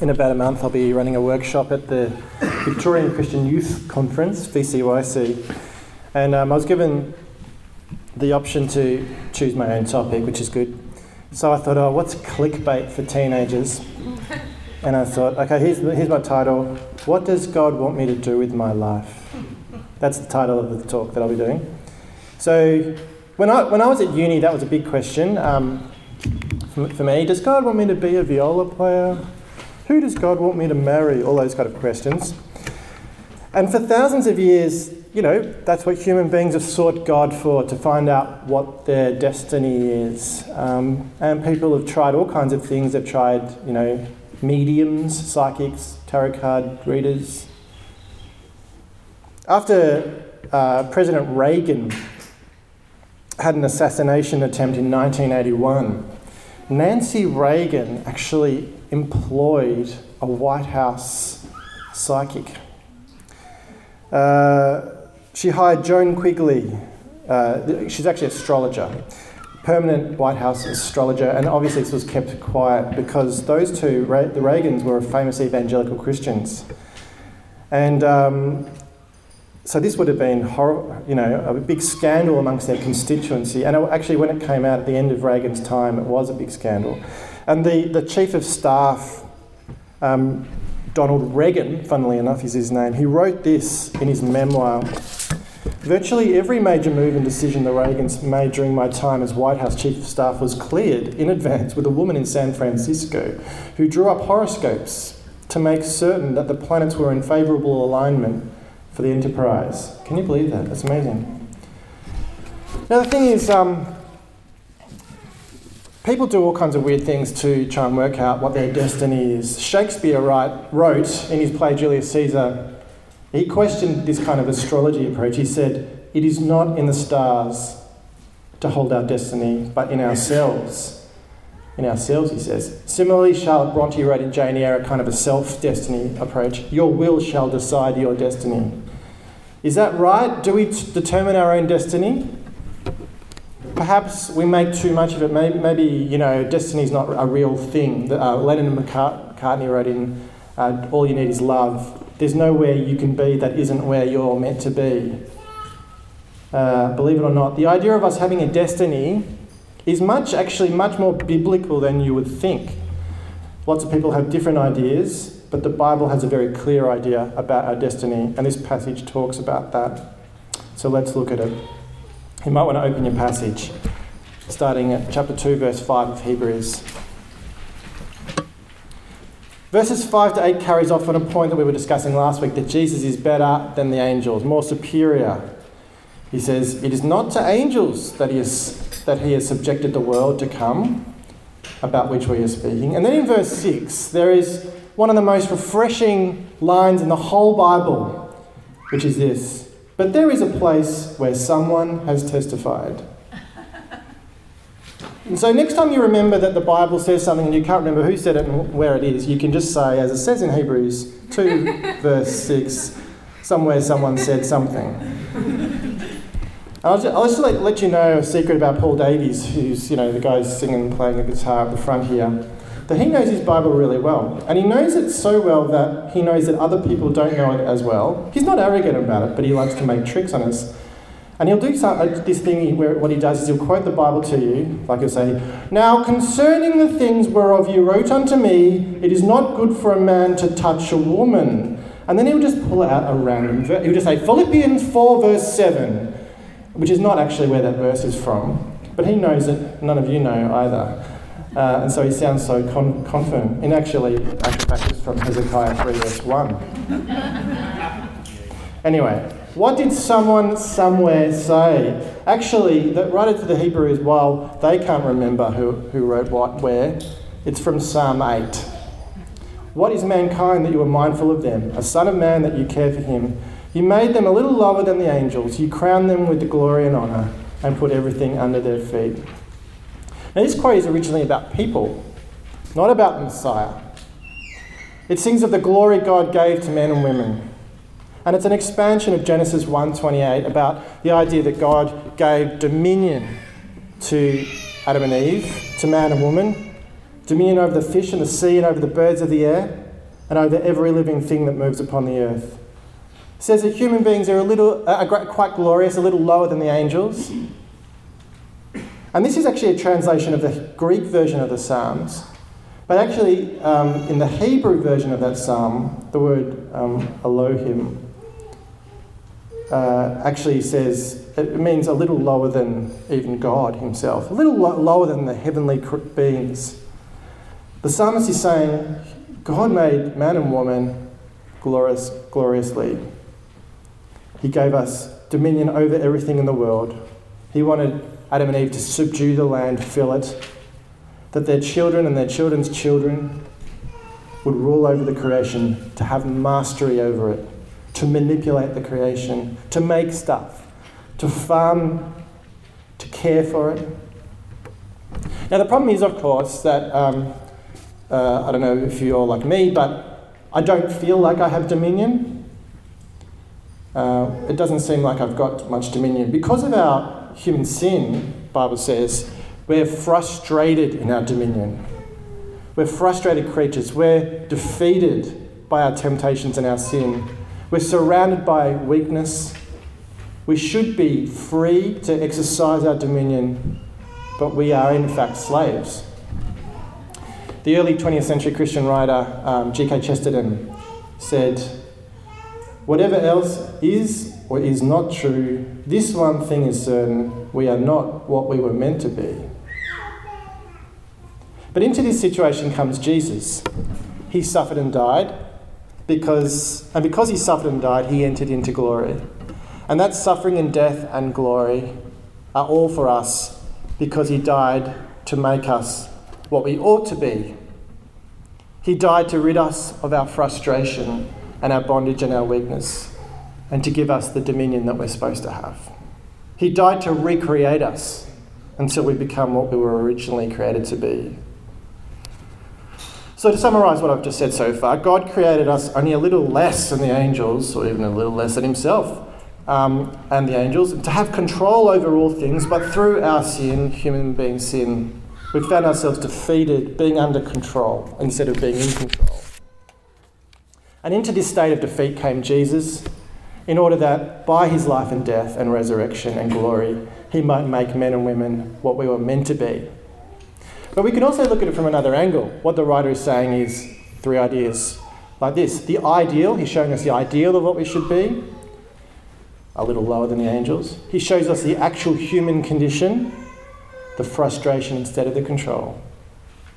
in about a month, I'll be running a workshop at the Victorian Christian Youth Conference, VCYC. And um, I was given the option to choose my own topic, which is good. So I thought, oh, what's clickbait for teenagers? And I thought, okay, here's, here's my title What does God want me to do with my life? That's the title of the talk that I'll be doing. So when I, when I was at uni, that was a big question um, for, for me. Does God want me to be a viola player? Who does God want me to marry? All those kind of questions. And for thousands of years, you know, that's what human beings have sought God for, to find out what their destiny is. Um, and people have tried all kinds of things. They've tried, you know, mediums, psychics, tarot card readers. After uh, President Reagan had an assassination attempt in 1981, Nancy Reagan actually employed a White House psychic. Uh, she hired Joan Quigley. Uh, she's actually an astrologer, permanent White House astrologer, and obviously this was kept quiet because those two, the Reagans, were famous evangelical Christians. And um, so this would have been, you know, a big scandal amongst their constituency. And it, actually, when it came out at the end of Reagan's time, it was a big scandal. And the, the chief of staff, um, Donald Regan, funnily enough, is his name, he wrote this in his memoir. Virtually every major move and decision the Reagans made during my time as White House Chief of Staff was cleared in advance with a woman in San Francisco who drew up horoscopes to make certain that the planets were in favourable alignment for the enterprise. Can you believe that? That's amazing. Now, the thing is, um, people do all kinds of weird things to try and work out what their destiny is. Shakespeare write, wrote in his play Julius Caesar, he questioned this kind of astrology approach. He said, It is not in the stars to hold our destiny, but in ourselves in ourselves, he says. Similarly, Charlotte Bronte wrote in Jane Eyre a kind of a self destiny approach. Your will shall decide your destiny. Is that right? Do we t- determine our own destiny? Perhaps we make too much of it. Maybe, maybe you know, destiny is not a real thing. Uh, Lennon and McCartney wrote in uh, All You Need Is Love. There's nowhere you can be that isn't where you're meant to be. Uh, believe it or not, the idea of us having a destiny is much, actually, much more biblical than you would think. Lots of people have different ideas, but the Bible has a very clear idea about our destiny, and this passage talks about that. So let's look at it. You might want to open your passage, starting at chapter 2, verse 5 of Hebrews. Verses 5 to 8 carries off on a point that we were discussing last week that Jesus is better than the angels, more superior. He says, It is not to angels that he is that he has subjected the world to come, about which we are speaking. And then in verse 6, there is one of the most refreshing lines in the whole Bible, which is this But there is a place where someone has testified. And so, next time you remember that the Bible says something and you can't remember who said it and where it is, you can just say, as it says in Hebrews 2, verse 6, somewhere someone said something. I'll just, I'll just let, let, you know a secret about Paul Davies, who's you know the guy singing and playing a guitar at the front here. That he knows his Bible really well, and he knows it so well that he knows that other people don't know it as well. He's not arrogant about it, but he likes to make tricks on us. And he'll do some, uh, this thing where what he does is he'll quote the Bible to you, like he'll say, Now concerning the things whereof you wrote unto me, it is not good for a man to touch a woman. And then he'll just pull out a random verse. He'll just say, Philippians 4, verse 7 which is not actually where that verse is from, but he knows it, none of you know either. Uh, and so he sounds so con- confident. And actually, actual fact is from Hezekiah 3, verse 1. anyway, what did someone somewhere say? Actually, the writer to the Hebrews, while they can't remember who, who wrote what where, it's from Psalm 8. What is mankind that you are mindful of them? A son of man that you care for him? You made them a little lower than the angels. You crowned them with the glory and honour and put everything under their feet. Now, this quote is originally about people, not about the Messiah. It sings of the glory God gave to men and women. And it's an expansion of Genesis 1:28 about the idea that God gave dominion to Adam and Eve, to man and woman, dominion over the fish and the sea and over the birds of the air. and over every living thing that moves upon the earth. Says that human beings are a little, uh, quite glorious, a little lower than the angels. And this is actually a translation of the Greek version of the Psalms. But actually, um, in the Hebrew version of that psalm, the word um, Elohim uh, actually says it means a little lower than even God himself, a little lo- lower than the heavenly beings. The psalmist is saying, God made man and woman glorious, gloriously. He gave us dominion over everything in the world. He wanted Adam and Eve to subdue the land, fill it, that their children and their children's children would rule over the creation, to have mastery over it, to manipulate the creation, to make stuff, to farm, to care for it. Now, the problem is, of course, that um, uh, I don't know if you're like me, but I don't feel like I have dominion. Uh, it doesn't seem like I've got much dominion. Because of our human sin, Bible says, we're frustrated in our dominion. We're frustrated creatures. We're defeated by our temptations and our sin. We're surrounded by weakness. We should be free to exercise our dominion, but we are in fact slaves. The early 20th century Christian writer um, G.K. Chesterton said, Whatever else is or is not true, this one thing is certain we are not what we were meant to be. But into this situation comes Jesus. He suffered and died because, and because he suffered and died, he entered into glory. And that suffering and death and glory are all for us because he died to make us what we ought to be. He died to rid us of our frustration and our bondage and our weakness and to give us the dominion that we're supposed to have. He died to recreate us until we become what we were originally created to be. So, to summarise what I've just said so far, God created us only a little less than the angels, or even a little less than Himself um, and the angels, to have control over all things, but through our sin, human being sin, we've found ourselves defeated, being under control instead of being in control. And into this state of defeat came Jesus, in order that by his life and death and resurrection and glory, he might make men and women what we were meant to be but we can also look at it from another angle. What the writer is saying is three ideas like this the ideal, he's showing us the ideal of what we should be, a little lower than the angels. He shows us the actual human condition, the frustration instead of the control,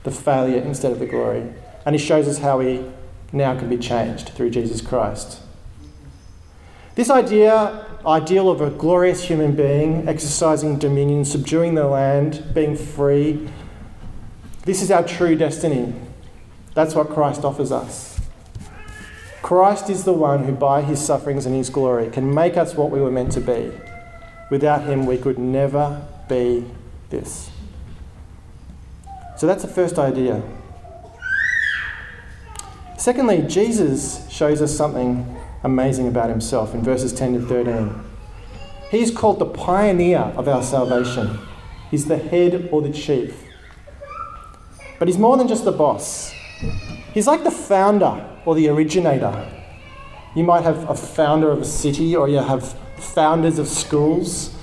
the failure instead of the glory. And he shows us how we now can be changed through Jesus Christ. This idea, ideal of a glorious human being exercising dominion, subduing the land, being free, this is our true destiny. That's what Christ offers us. Christ is the one who, by his sufferings and his glory, can make us what we were meant to be. Without him, we could never be this. So that's the first idea. Secondly, Jesus shows us something amazing about himself in verses 10 to 13. He's called the pioneer of our salvation, he's the head or the chief. But he's more than just the boss. He's like the founder or the originator. You might have a founder of a city or you have founders of schools.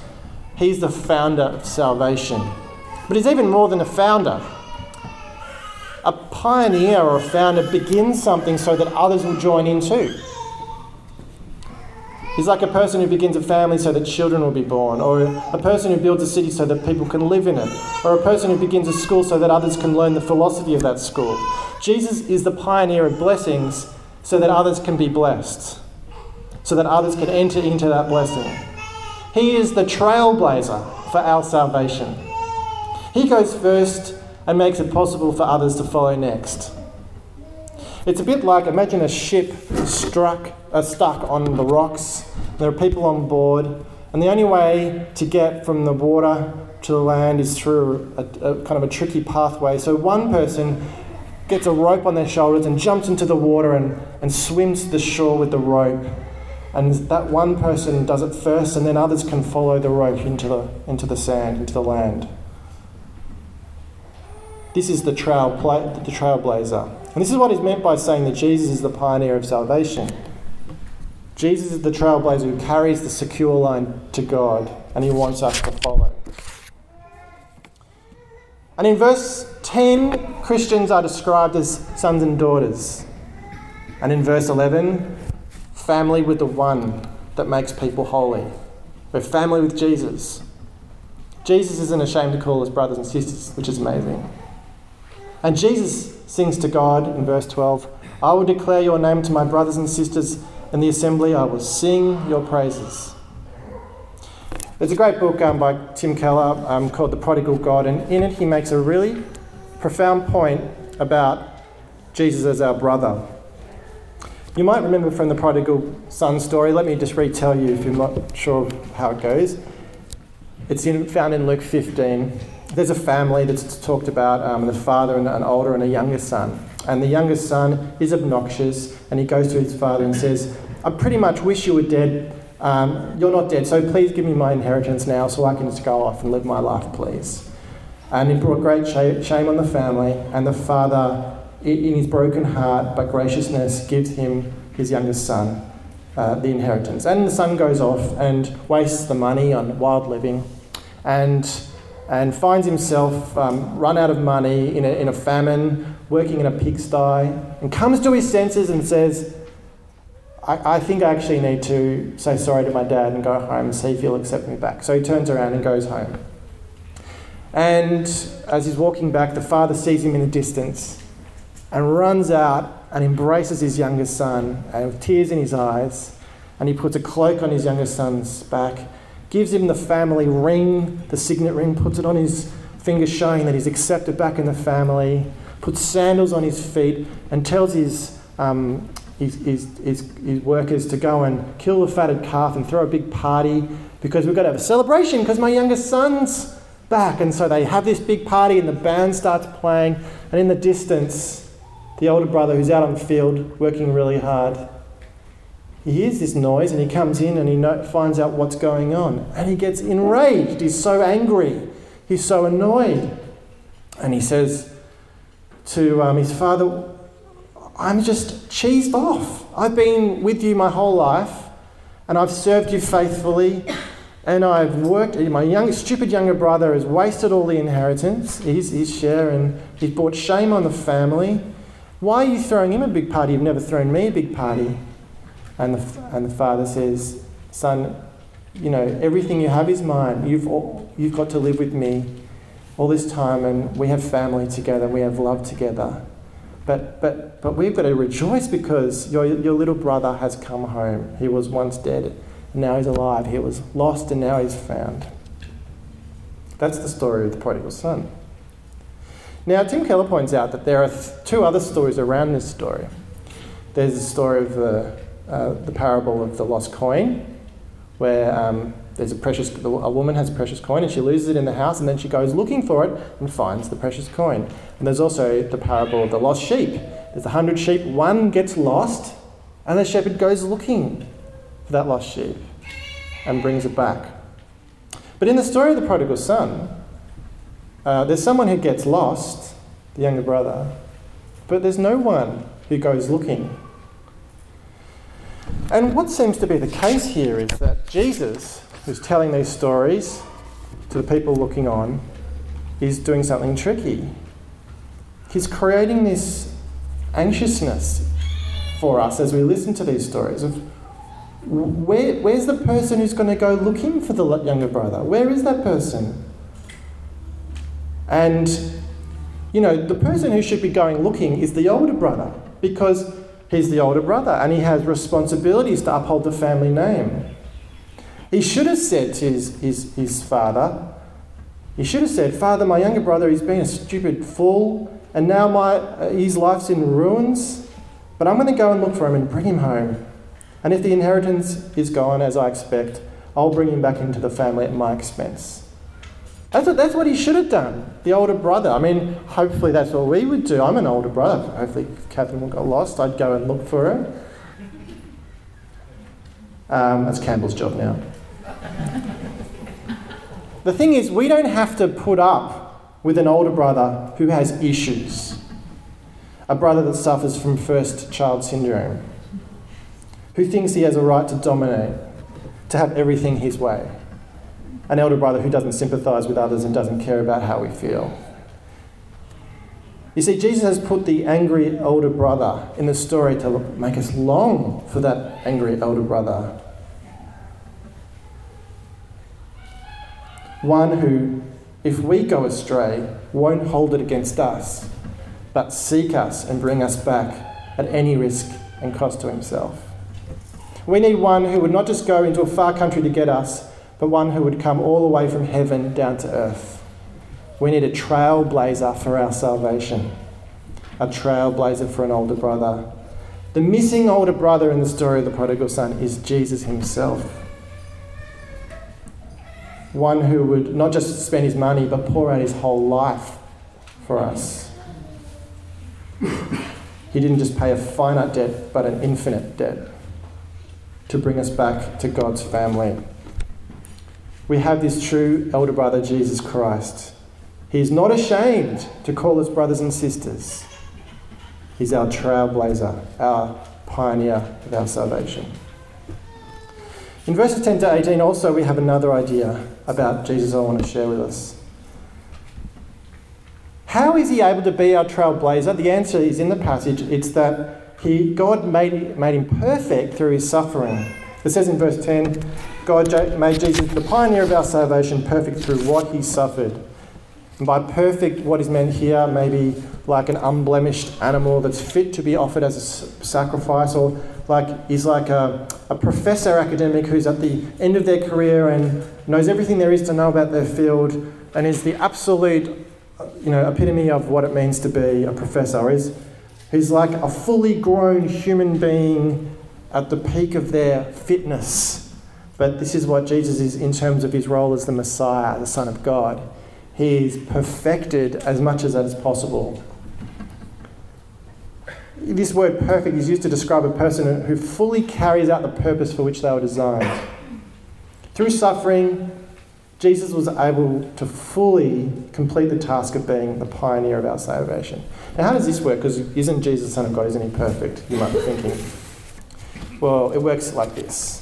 He's the founder of salvation. But he's even more than a founder. A pioneer or a founder begins something so that others will join in too. He's like a person who begins a family so that children will be born, or a person who builds a city so that people can live in it, or a person who begins a school so that others can learn the philosophy of that school. Jesus is the pioneer of blessings so that others can be blessed, so that others can enter into that blessing. He is the trailblazer for our salvation. He goes first and makes it possible for others to follow next. It's a bit like imagine a ship struck, uh, stuck on the rocks. There are people on board, and the only way to get from the water to the land is through a, a kind of a tricky pathway. So one person gets a rope on their shoulders and jumps into the water and, and swims to the shore with the rope. And that one person does it first, and then others can follow the rope into the, into the sand, into the land. This is the, trail, the trailblazer. And this is what is meant by saying that Jesus is the pioneer of salvation. Jesus is the trailblazer who carries the secure line to God, and he wants us to follow. And in verse 10, Christians are described as sons and daughters. And in verse 11, family with the one that makes people holy. We're family with Jesus. Jesus isn't ashamed to call us brothers and sisters, which is amazing. And Jesus sings to God in verse 12 I will declare your name to my brothers and sisters in the assembly, I will sing your praises. There's a great book um, by Tim Keller um, called The Prodigal God, and in it he makes a really profound point about Jesus as our brother. You might remember from the prodigal son story, let me just retell you if you're not sure how it goes. It's in, found in Luke 15. There's a family that's talked about um, the father and an older and a younger son. And the youngest son is obnoxious and he goes to his father and says, I pretty much wish you were dead. Um, you're not dead, so please give me my inheritance now so I can just go off and live my life, please. And it brought great shame on the family, and the father in his broken heart but graciousness, gives him his youngest son uh, the inheritance. And the son goes off and wastes the money on wild living and, and finds himself um, run out of money in a, in a famine, working in a pigsty, and comes to his senses and says, I, I think I actually need to say sorry to my dad and go home and see if he'll accept me back. So he turns around and goes home. And as he's walking back, the father sees him in the distance and runs out and embraces his youngest son and with tears in his eyes. And he puts a cloak on his youngest son's back, gives him the family ring, the signet ring, puts it on his finger, showing that he's accepted back in the family, puts sandals on his feet, and tells his, um, his, his, his, his workers to go and kill the fatted calf and throw a big party because we've got to have a celebration because my youngest son's back. And so they have this big party, and the band starts playing, and in the distance, the older brother who's out on the field working really hard. He hears this noise and he comes in and he no- finds out what's going on. And he gets enraged. He's so angry. He's so annoyed. And he says to um, his father, I'm just cheesed off. I've been with you my whole life and I've served you faithfully and I've worked. My young, stupid younger brother has wasted all the inheritance, his, his share, and he's brought shame on the family. Why are you throwing him a big party? You've never thrown me a big party. And the, and the father says, Son, you know, everything you have is mine. You've, all, you've got to live with me all this time, and we have family together, we have love together. But, but, but we've got to rejoice because your, your little brother has come home. He was once dead, and now he's alive. He was lost, and now he's found. That's the story of the prodigal son. Now, Tim Keller points out that there are th- two other stories around this story. There's the story of the, uh, the parable of the lost coin, where um, there's a precious, a woman has a precious coin and she loses it in the house and then she goes looking for it and finds the precious coin. And there's also the parable of the lost sheep. There's a hundred sheep, one gets lost, and the shepherd goes looking for that lost sheep and brings it back. But in the story of the prodigal son, uh, there's someone who gets lost, the younger brother, but there's no one who goes looking. And what seems to be the case here is that Jesus, who's telling these stories to the people looking on, is doing something tricky. He's creating this anxiousness for us as we listen to these stories of where, where's the person who's going to go looking for the younger brother? Where is that person? And, you know, the person who should be going looking is the older brother because he's the older brother and he has responsibilities to uphold the family name. He should have said to his, his, his father, he should have said, Father, my younger brother, he's been a stupid fool and now my, uh, his life's in ruins, but I'm going to go and look for him and bring him home. And if the inheritance is gone, as I expect, I'll bring him back into the family at my expense. That's what, that's what he should have done, the older brother. I mean, hopefully that's what we would do. I'm an older brother. Hopefully, Catherine got lost, I'd go and look for her. Um, that's Campbell's job now. the thing is, we don't have to put up with an older brother who has issues, a brother that suffers from first child syndrome, who thinks he has a right to dominate, to have everything his way, an elder brother who doesn't sympathise with others and doesn't care about how we feel. You see, Jesus has put the angry elder brother in the story to make us long for that angry elder brother. One who, if we go astray, won't hold it against us, but seek us and bring us back at any risk and cost to himself. We need one who would not just go into a far country to get us, but one who would come all the way from heaven down to earth. We need a trailblazer for our salvation, a trailblazer for an older brother. The missing older brother in the story of the prodigal son is Jesus himself. One who would not just spend his money, but pour out his whole life for us. He didn't just pay a finite debt, but an infinite debt to bring us back to God's family. We have this true elder brother, Jesus Christ. He's not ashamed to call us brothers and sisters. He's our trailblazer, our pioneer of our salvation. In verses 10 to 18, also, we have another idea about Jesus I want to share with us. How is he able to be our trailblazer? The answer is in the passage it's that he, God made, made him perfect through his suffering. It says in verse 10 God made Jesus the pioneer of our salvation perfect through what he suffered. And by perfect, what is meant here, maybe like an unblemished animal that's fit to be offered as a sacrifice, or like is like a, a professor academic who's at the end of their career and knows everything there is to know about their field and is the absolute you know, epitome of what it means to be a professor. Is who's like a fully grown human being at the peak of their fitness. But this is what Jesus is in terms of his role as the Messiah, the Son of God. He is perfected as much as that is possible. This word perfect is used to describe a person who fully carries out the purpose for which they were designed. Through suffering, Jesus was able to fully complete the task of being the pioneer of our salvation. Now, how does this work? Because isn't Jesus the Son of God? Isn't he perfect? You might be thinking. Well, it works like this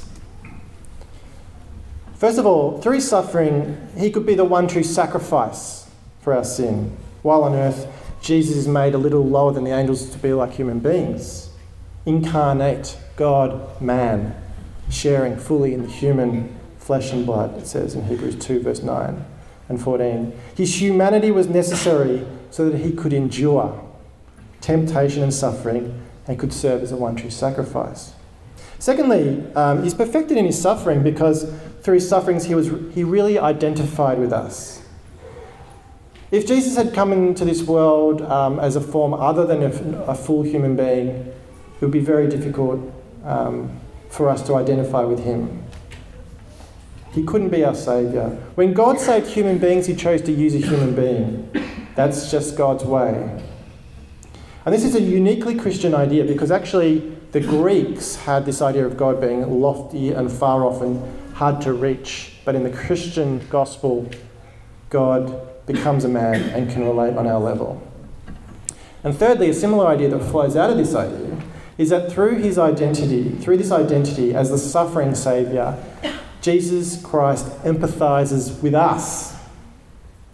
First of all, through suffering, he could be the one true sacrifice for our sin. While on earth, Jesus is made a little lower than the angels to be like human beings. Incarnate, God, man, sharing fully in the human flesh and blood, it says in Hebrews 2, verse 9 and 14. His humanity was necessary so that he could endure temptation and suffering and could serve as a one true sacrifice. Secondly, um, he's perfected in his suffering because through his sufferings he, was, he really identified with us. If Jesus had come into this world um, as a form other than a, a, full human being, it would be very difficult um, for us to identify with him. He couldn't be our Saviour. When God saved human beings, He chose to use a human being. That's just God's way. And this is a uniquely Christian idea because actually the Greeks had this idea of God being lofty and far off and hard to reach. But in the Christian gospel, God becomes a man and can relate on our level. And thirdly, a similar idea that flows out of this idea is that through his identity, through this identity as the suffering Saviour, Jesus Christ empathizes with us.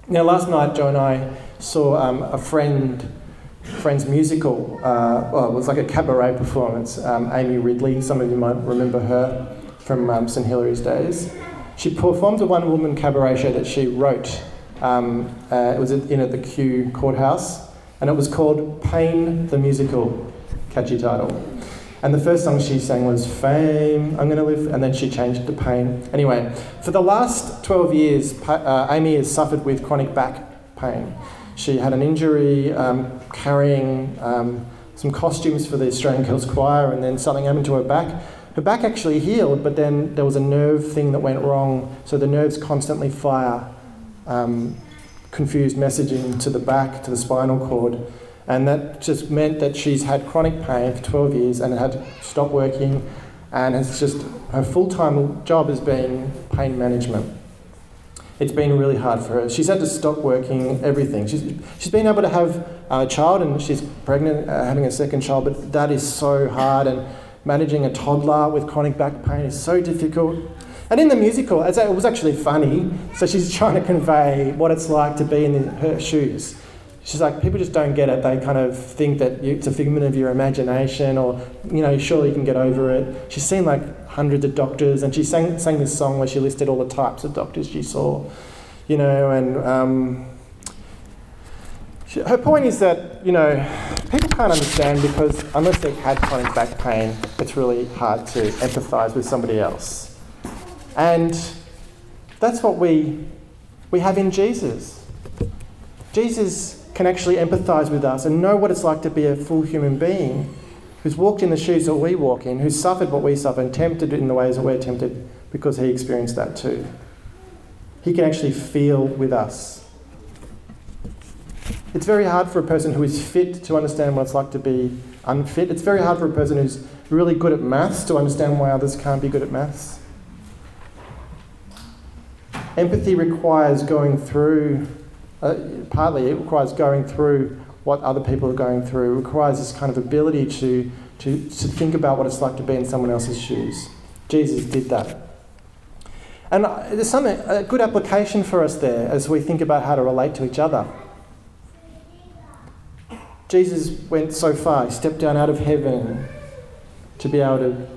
Now, last night, Joe and I saw um, a friend Friends musical. Uh, well, it was like a cabaret performance. Um, Amy Ridley, some of you might remember her from um, St Hilary's days. She performed a one woman cabaret show that she wrote. Um, uh, it was in at the Kew Courthouse, and it was called Pain the Musical. Catchy title. And the first song she sang was Fame, I'm Gonna Live, and then she changed to Pain. Anyway, for the last 12 years, uh, Amy has suffered with chronic back pain. She had an injury um, carrying um, some costumes for the Australian Girls Choir, and then something happened to her back. Her back actually healed, but then there was a nerve thing that went wrong, so the nerves constantly fire um, confused messaging to the back, to the spinal cord. And that just meant that she's had chronic pain for 12 years and had to stop working, and it's just her full time job has been pain management. it's been really hard for her. She's had to stop working everything. She's, she's been able to have a child and she's pregnant, uh, having a second child, but that is so hard. And managing a toddler with chronic back pain is so difficult. And in the musical, it was actually funny. So she's trying to convey what it's like to be in her shoes. She's like, people just don't get it. They kind of think that it's a figment of your imagination, or you know, surely you can get over it. She's seen like hundreds of doctors, and she sang sang this song where she listed all the types of doctors she saw, you know, and um, her point is that you know people can't understand because unless they've had chronic back pain, it's really hard to empathise with somebody else, and that's what we we have in Jesus. Jesus can actually empathise with us and know what it's like to be a full human being who's walked in the shoes that we walk in, who's suffered what we suffer and tempted in the ways that we're tempted because he experienced that too. He can actually feel with us. It's very hard for a person who is fit to understand what it's like to be unfit. It's very hard for a person who's really good at maths to understand why others can't be good at maths. Empathy requires going through uh, partly it requires going through what other people are going through. It requires this kind of ability to, to, to think about what it's like to be in someone else's shoes. Jesus did that. And uh, there's something, a good application for us there as we think about how to relate to each other. Jesus went so far, he stepped down out of heaven to be able to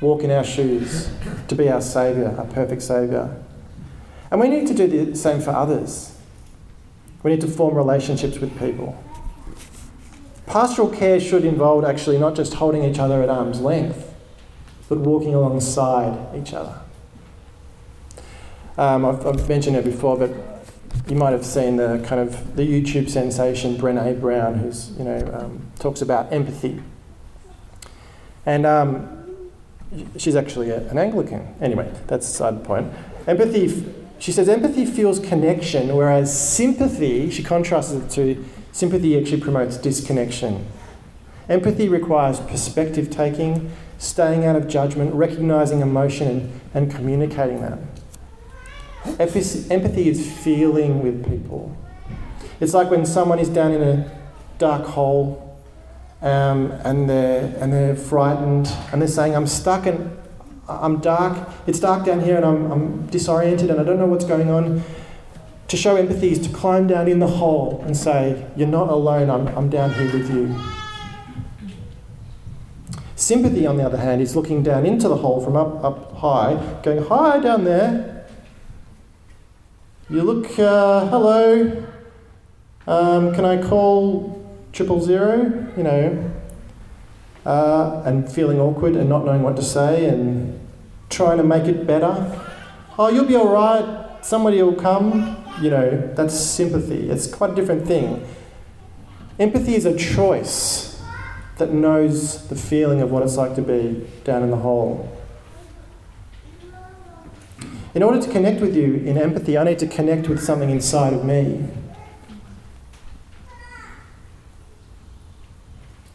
walk in our shoes, to be our Saviour, our perfect Saviour. And we need to do the same for others. We need to form relationships with people. Pastoral care should involve actually not just holding each other at arm's length, but walking alongside each other. Um, I've, I've, mentioned it before, but you might have seen the kind of the YouTube sensation Brene Brown, who's you know um, talks about empathy, and um, she's actually a, an Anglican. Anyway, that's a side point. Empathy she says empathy feels connection, whereas sympathy, she contrasts it to sympathy actually promotes disconnection. Empathy requires perspective taking, staying out of judgment, recognizing emotion, and, and communicating that. Empathy is feeling with people. It's like when someone is down in a dark hole um, and, they're, and they're frightened and they're saying, I'm stuck in, I'm dark, it's dark down here and I'm, I'm disoriented and I don't know what's going on. To show empathy is to climb down in the hole and say, You're not alone, I'm, I'm down here with you. Sympathy, on the other hand, is looking down into the hole from up, up high, going, Hi, down there. You look, uh, hello. Um, can I call triple zero? You know, uh, and feeling awkward and not knowing what to say and trying to make it better. Oh, you'll be all right. Somebody will come. You know, that's sympathy. It's quite a different thing. Empathy is a choice that knows the feeling of what it's like to be down in the hole. In order to connect with you in empathy, I need to connect with something inside of me.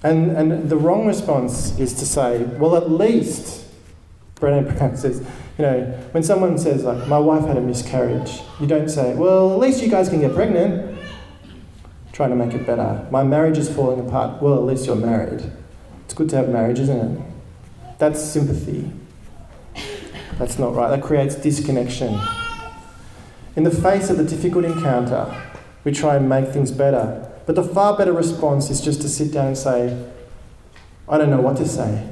And, and the wrong response is to say, well, at least, Brené Brown says, you know, when someone says, like, my wife had a miscarriage, you don't say, well, at least you guys can get pregnant. Trying to make it better. My marriage is falling apart. Well, at least you're married. It's good to have marriage, isn't it? That's sympathy. That's not right. That creates disconnection. In the face of the difficult encounter, we try and make things better but the far better response is just to sit down and say, I don't know what to say,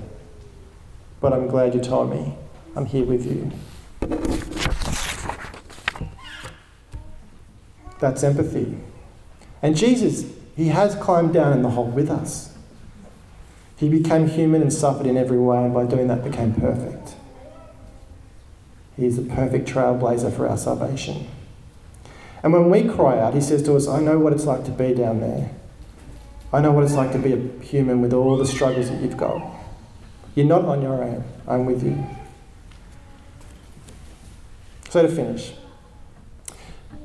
but I'm glad you told me. I'm here with you. That's empathy. And Jesus, he has climbed down in the hole with us. He became human and suffered in every way, and by doing that became perfect. He is a perfect trailblazer for our salvation. And when we cry out, He says to us, I know what it's like to be down there. I know what it's like to be a human with all the struggles that you've got. You're not on your own. I'm with you. So, to finish,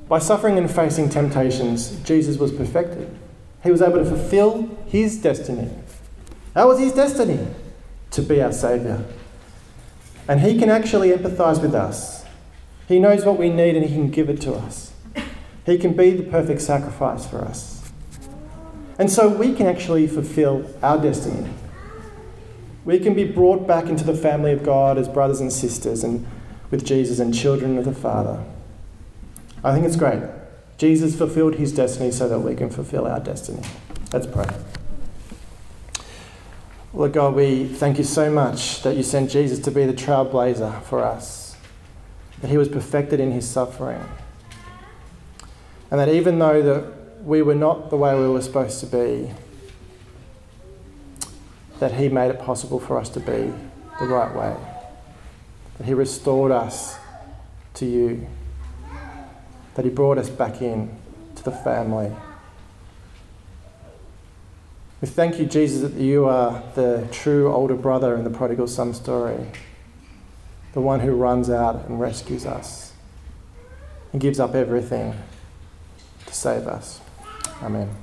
by suffering and facing temptations, Jesus was perfected. He was able to fulfill his destiny. That was his destiny to be our Saviour. And he can actually empathise with us He knows what we need and He can give it to us. He can be the perfect sacrifice for us. And so we can actually fulfill our destiny. We can be brought back into the family of God as brothers and sisters and with Jesus and children of the Father. I think it's great. Jesus fulfilled his destiny so that we can fulfill our destiny. Let's pray. Lord God, we thank you so much that you sent Jesus to be the trailblazer for us, that he was perfected in his suffering, and that even though that we were not the way we were supposed to be, that he made it possible for us to be the right way, that he restored us to you that He brought us back in to the family. We thank you, Jesus, that you are the true older brother in the prodigal son story, the one who runs out and rescues us and gives up everything to save us. Amen.